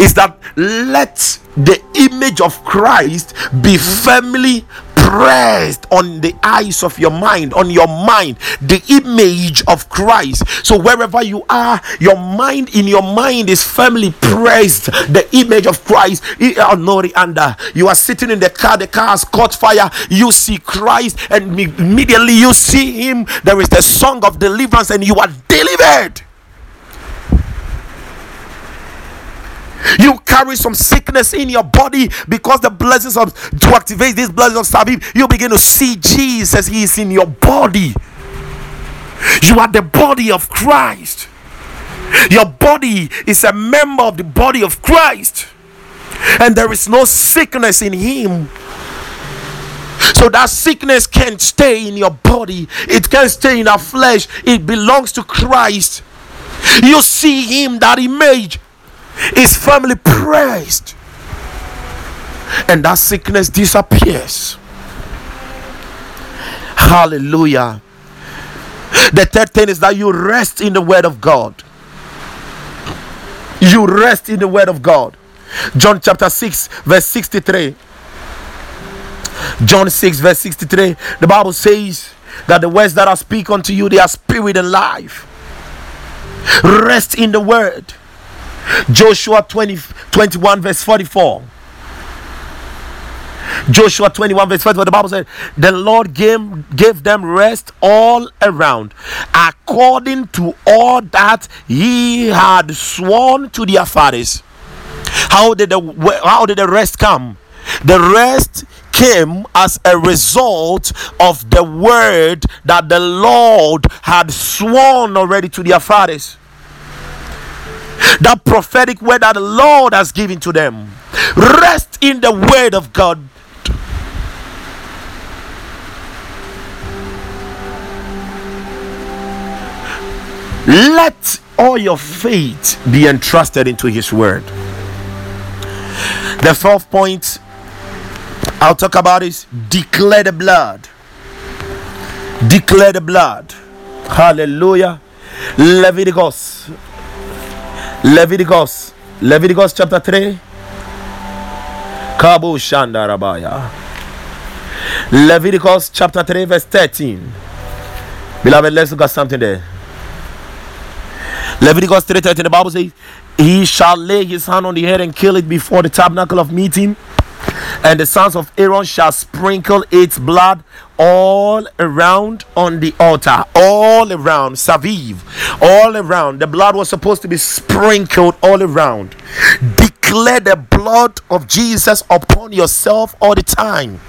is that let the image of Christ be firmly pressed on the eyes of your mind, on your mind, the image of Christ. So wherever you are, your mind in your mind is firmly pressed the image of Christ. Oh, and you are sitting in the car, the car has caught fire. You see Christ, and immediately you see Him. There is the song of deliverance, and you are delivered. You carry some sickness in your body because the blessings of to activate these blessings of salvation, you begin to see Jesus. He is in your body. You are the body of Christ. Your body is a member of the body of Christ, and there is no sickness in Him. So that sickness can't stay in your body, it can't stay in our flesh, it belongs to Christ. You see Him, that image is family praised, and that sickness disappears. Hallelujah. The third thing is that you rest in the word of God. You rest in the word of God. John chapter 6, verse 63. John 6, verse 63. The Bible says that the words that I speak unto you, they are spirit and life. Rest in the word. Joshua 20, 21, verse 44. Joshua 21, verse 44, the Bible said, The Lord gave, gave them rest all around, according to all that He had sworn to their fathers. How did the how did the rest come? The rest came as a result of the word that the Lord had sworn already to their fathers that prophetic word that the Lord has given to them. Rest in the word of God. Let all your faith be entrusted into His word. The fourth point I'll talk about is declare the blood. Declare the blood. Hallelujah. Leviticus Leviticus, Leviticus chapter 3. Kabu Shandarabaya. Leviticus chapter 3, verse 13. Beloved, let's look at something there. Leviticus 3 13, the Bible says, He shall lay his hand on the head and kill it before the tabernacle of meeting and the sons of Aaron shall sprinkle its blood all around on the altar, all around, Saviv, all around. The blood was supposed to be sprinkled all around. Declare the blood of Jesus upon yourself all the time.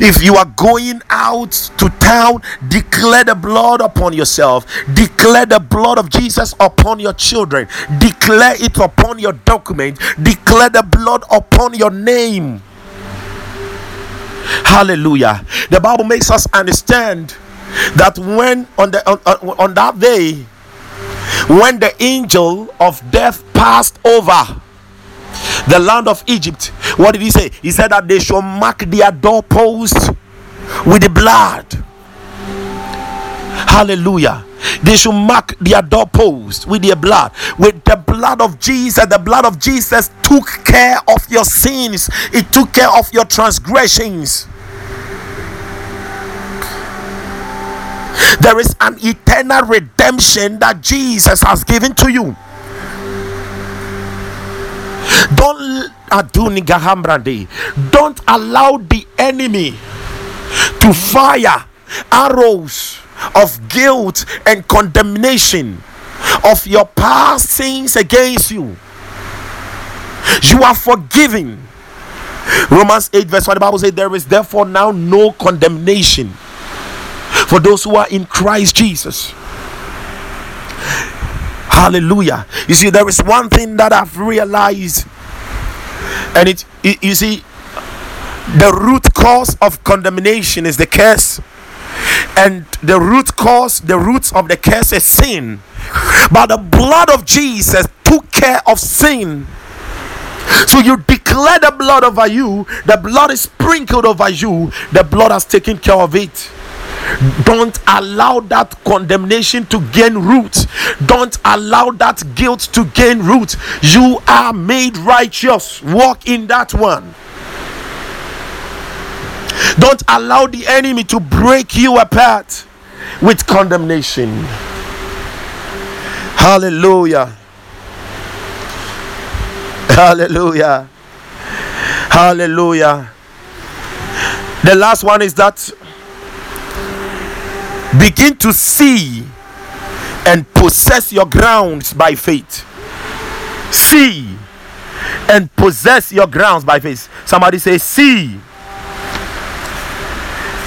If you are going out to town, declare the blood upon yourself. Declare the blood of Jesus upon your children. Declare it upon your document. Declare the blood upon your name. Hallelujah. The Bible makes us understand that when on the on, on, that day when the angel of death passed over the land of Egypt, what did he say? He said that they shall mark their doorposts with the blood. Hallelujah. They should mark their doorposts with their blood. With the blood of Jesus, the blood of Jesus took care of your sins, it took care of your transgressions. There is an eternal redemption that Jesus has given to you. Don't don't allow the enemy to fire arrows of guilt and condemnation of your past sins against you. You are forgiven. Romans 8, verse 1, the Bible says, There is therefore now no condemnation for those who are in Christ Jesus. Hallelujah. You see, there is one thing that I've realized, and it, it you see, the root cause of condemnation is the curse and the root cause the roots of the curse is sin but the blood of jesus took care of sin so you declare the blood over you the blood is sprinkled over you the blood has taken care of it Don't allow that condemnation to gain root. Don't allow that guilt to gain root. You are made righteous. Walk in that one. Don't allow the enemy to break you apart with condemnation. Hallelujah. Hallelujah. Hallelujah. The last one is that begin to see and possess your grounds by faith. See and possess your grounds by faith. Somebody say, See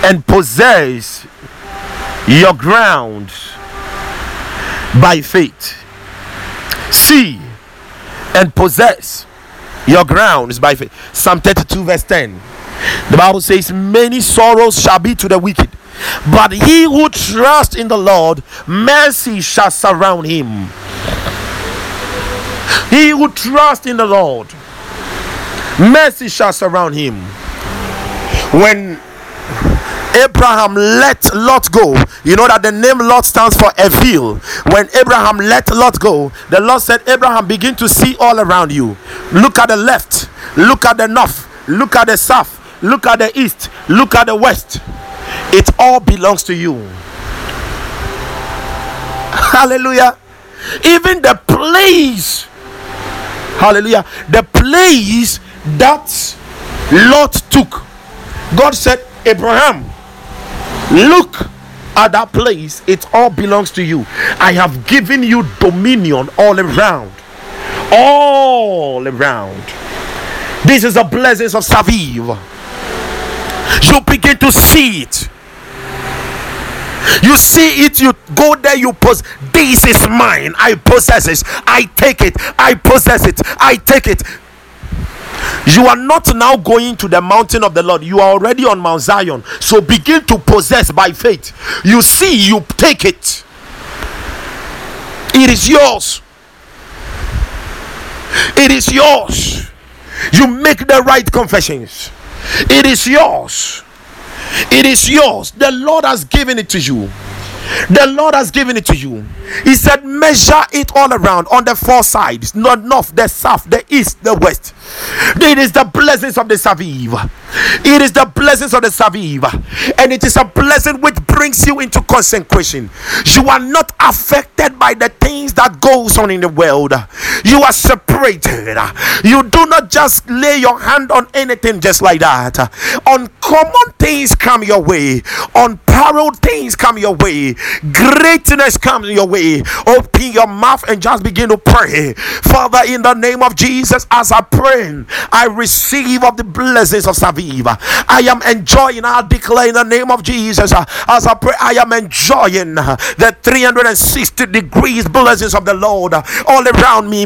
and possess your ground by faith. See and possess your grounds by faith. Psalm 32, verse 10. The Bible says, Many sorrows shall be to the wicked, but he who trusts in the Lord, mercy shall surround him. He who trusts in the Lord, mercy shall surround him. When Abraham let Lot go. You know that the name Lot stands for Evil. When Abraham let Lot go, the Lord said, Abraham, begin to see all around you. Look at the left, look at the north, look at the south, look at the east, look at the west. It all belongs to you. (laughs) Hallelujah. Even the place, hallelujah, the place that Lot took. God said, Abraham, look at that place. It all belongs to you. I have given you dominion all around. All around. This is the blessings of Saviv. You begin to see it. You see it, you go there, you possess. This is mine. I possess it. I take it. I possess it. I take it. You are not now going to the mountain of the Lord. You are already on Mount Zion. So begin to possess by faith. You see, you take it. It is yours. It is yours. You make the right confessions. It is yours. It is yours. The Lord has given it to you. The Lord has given it to you. He said, Measure it all around on the four sides not north, the south, the east, the west. It is the blessings of the Saviv. It is the blessings of the Saviv. And it is a blessing which brings you into consecration. You are not affected by the things that goes on in the world. You are separated. You do not just lay your hand on anything just like that. Uncommon things come your way. Unparalleled things come your way. Greatness comes your way. Open your mouth and just begin to pray. Father, in the name of Jesus, as I pray, I receive of the blessings of Saviv. I am enjoying, I declare in the name of Jesus, uh, as I pray, I am enjoying uh, the 360 degrees blessings of the Lord uh, all around me.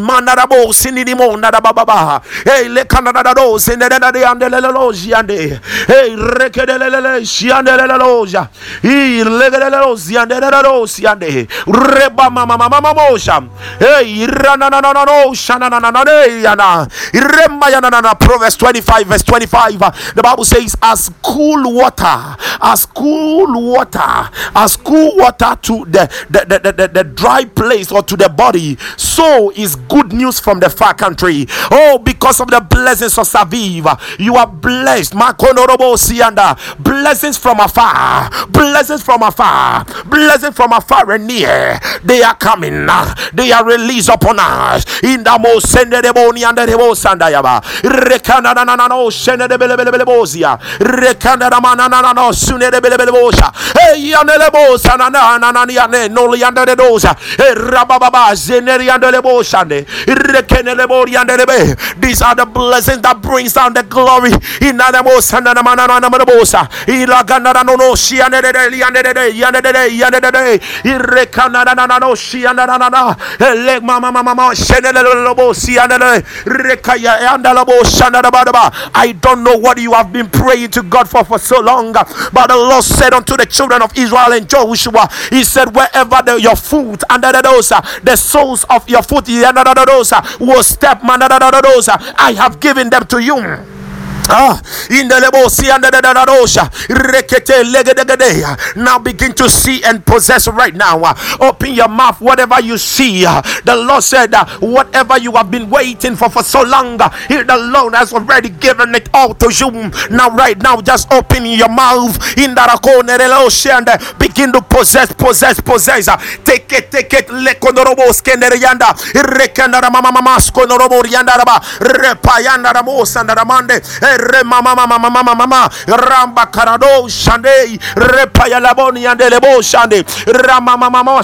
Proverbs 25 verse 25. The Bible says, as cool water, as cool water, as cool water to the the, the, the, the, dry place or to the body, so is good news from the far country. Oh, because of the blessings of Saviv, you are blessed. Blessings from afar, blessings from afar, blessings from afar and near. They are coming, they are released upon us in the most send na na na belebelebozia. Rekana na na na na no sune de na na na na no de rababa zeneri bosande. Rekene bori and the These are the blessings that brings down the glory in the mana na na bosa. Ilagana na no no shi de de de de. Na na na no shi na na na. Mama mama mama shenele lobo si and rekaya shana ba ba. I don't know what you have been praying to God for for so long, uh, but the Lord said unto the children of Israel and Joshua, He said, Wherever the, your foot under the those, uh, the soles of your foot those uh, will step, I have given them to you. Ah, and. Now begin to see and possess right now. Open your mouth, whatever you see. The Lord said, whatever you have been waiting for for so long, uh, He the Lord has already given it all to you. Now, right now, just open your mouth in reloshe and begin to possess, possess, possess. Take it, take it, lekonorobo skendere yanda, rekendara re mama mama mama mama ramba karado shande, repaya laboni yande lebo shande, rama mama mama.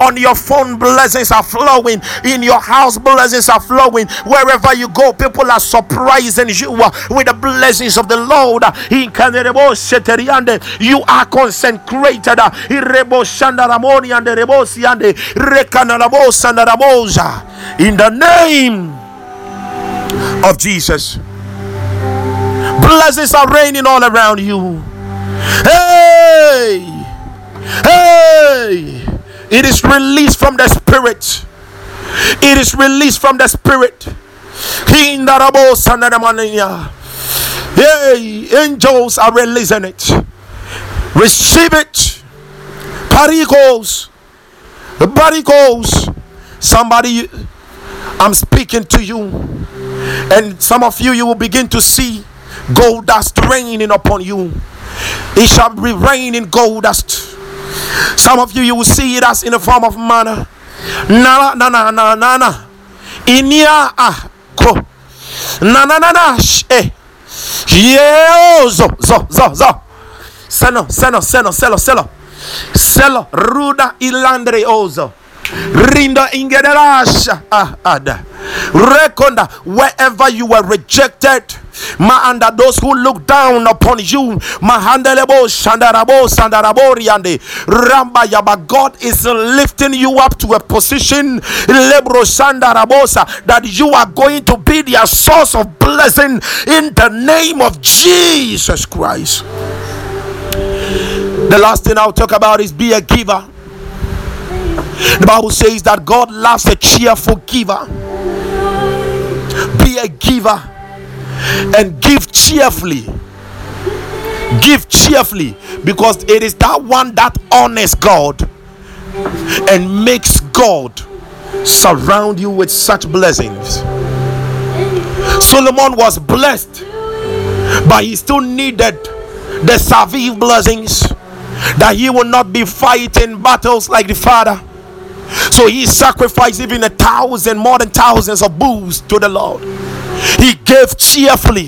On your phone, blessings are flowing. In your house, blessings are flowing. Wherever you go, people are surprising you uh, with the blessings of the Lord. In you are consecrated. uh. In the name of Jesus. Blessings are raining all around you. Hey! Hey! It is released from the Spirit. It is released from the Spirit. Hey! Angels are releasing it. Receive it. Parigos. Parigos. Somebody, I'm speaking to you. And some of you, you will begin to see gold dust raining upon you. It shall be raining gold dust. Some of you, you will see it as in the form of manna. Na na na na na na. Inia ah ko. Na na na na sh eh. Yeah, zo zo zo zo. Seno seno seno selo selo. Selo ruda ilandre ozo. Rinda ingederasha ah ada. Rekonda wherever you were rejected. Ma under those who look down upon you. Mahandelebo shandarabo sandaraboriande. Ramba yaba God is lifting you up to a position lebro shandarabosa that you are going to be their source of blessing in the name of Jesus Christ. The last thing I'll talk about is be a giver. The Bible says that God loves a cheerful giver. Be a giver and give cheerfully. Give cheerfully because it is that one that honors God and makes God surround you with such blessings. Solomon was blessed, but he still needed the Saviv blessings that he will not be fighting battles like the father. So he sacrificed even a thousand, more than thousands of bulls to the Lord. He gave cheerfully.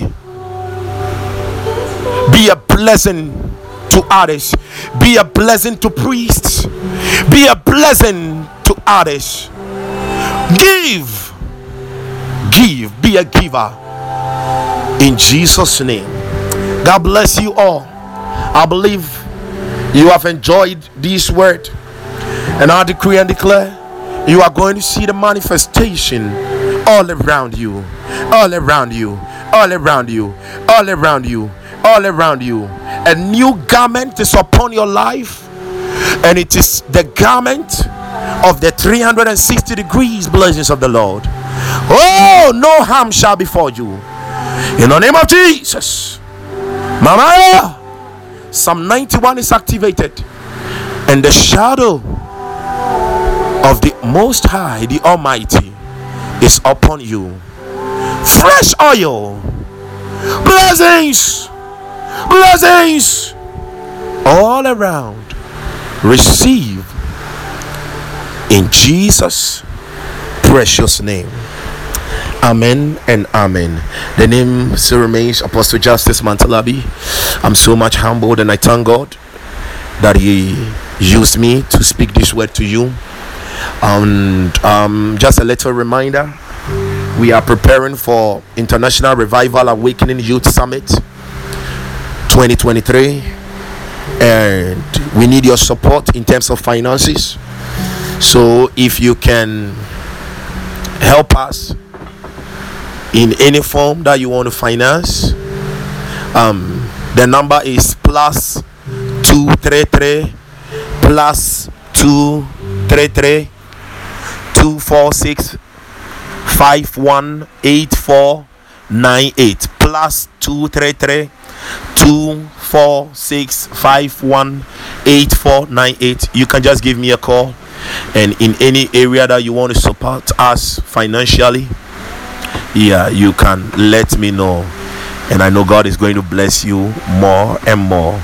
Be a blessing to others. Be a blessing to priests. Be a blessing to others. Give. Give. Be a giver. In Jesus' name. God bless you all. I believe you have enjoyed this word. And I decree and declare you are going to see the manifestation all around you, all around you, all around you, all around you, all around you. A new garment is upon your life, and it is the garment of the 360 degrees blessings of the Lord. Oh, no harm shall befall you. In the name of Jesus. Mama, Psalm 91 is activated, and the shadow of the Most High, the Almighty, is upon you. Fresh oil, blessings, blessings all around. Receive in Jesus' precious name. Amen and amen. The name still remains Apostle Justice Mantalabi. I'm so much humbled and I thank God that He used me to speak this word to you. And um, just a little reminder we are preparing for International Revival Awakening Youth Summit 2023, and we need your support in terms of finances. So, if you can help us in any form that you want to finance, um, the number is plus two three three plus two three three two four six five one eight four 9498 plus 233 24651 8498 you can just give me a call. And in any area that you want to support us financially yeah you can let me know. And i know god is going to bless you more and more.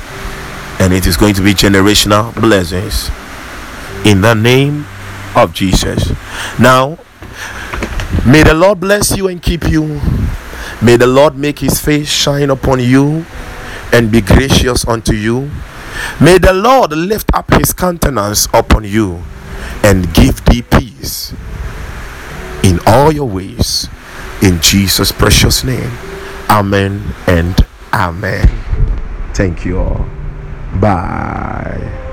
And it is going to be generational blessings. In the name of jesus now may the lord bless you and keep you may the lord make his face shine upon you and be gracious unto you may the lord lift up his countenance upon you and give thee peace in all your ways. In Jesus' precious name. Amen and amen. Thank you all. Bye.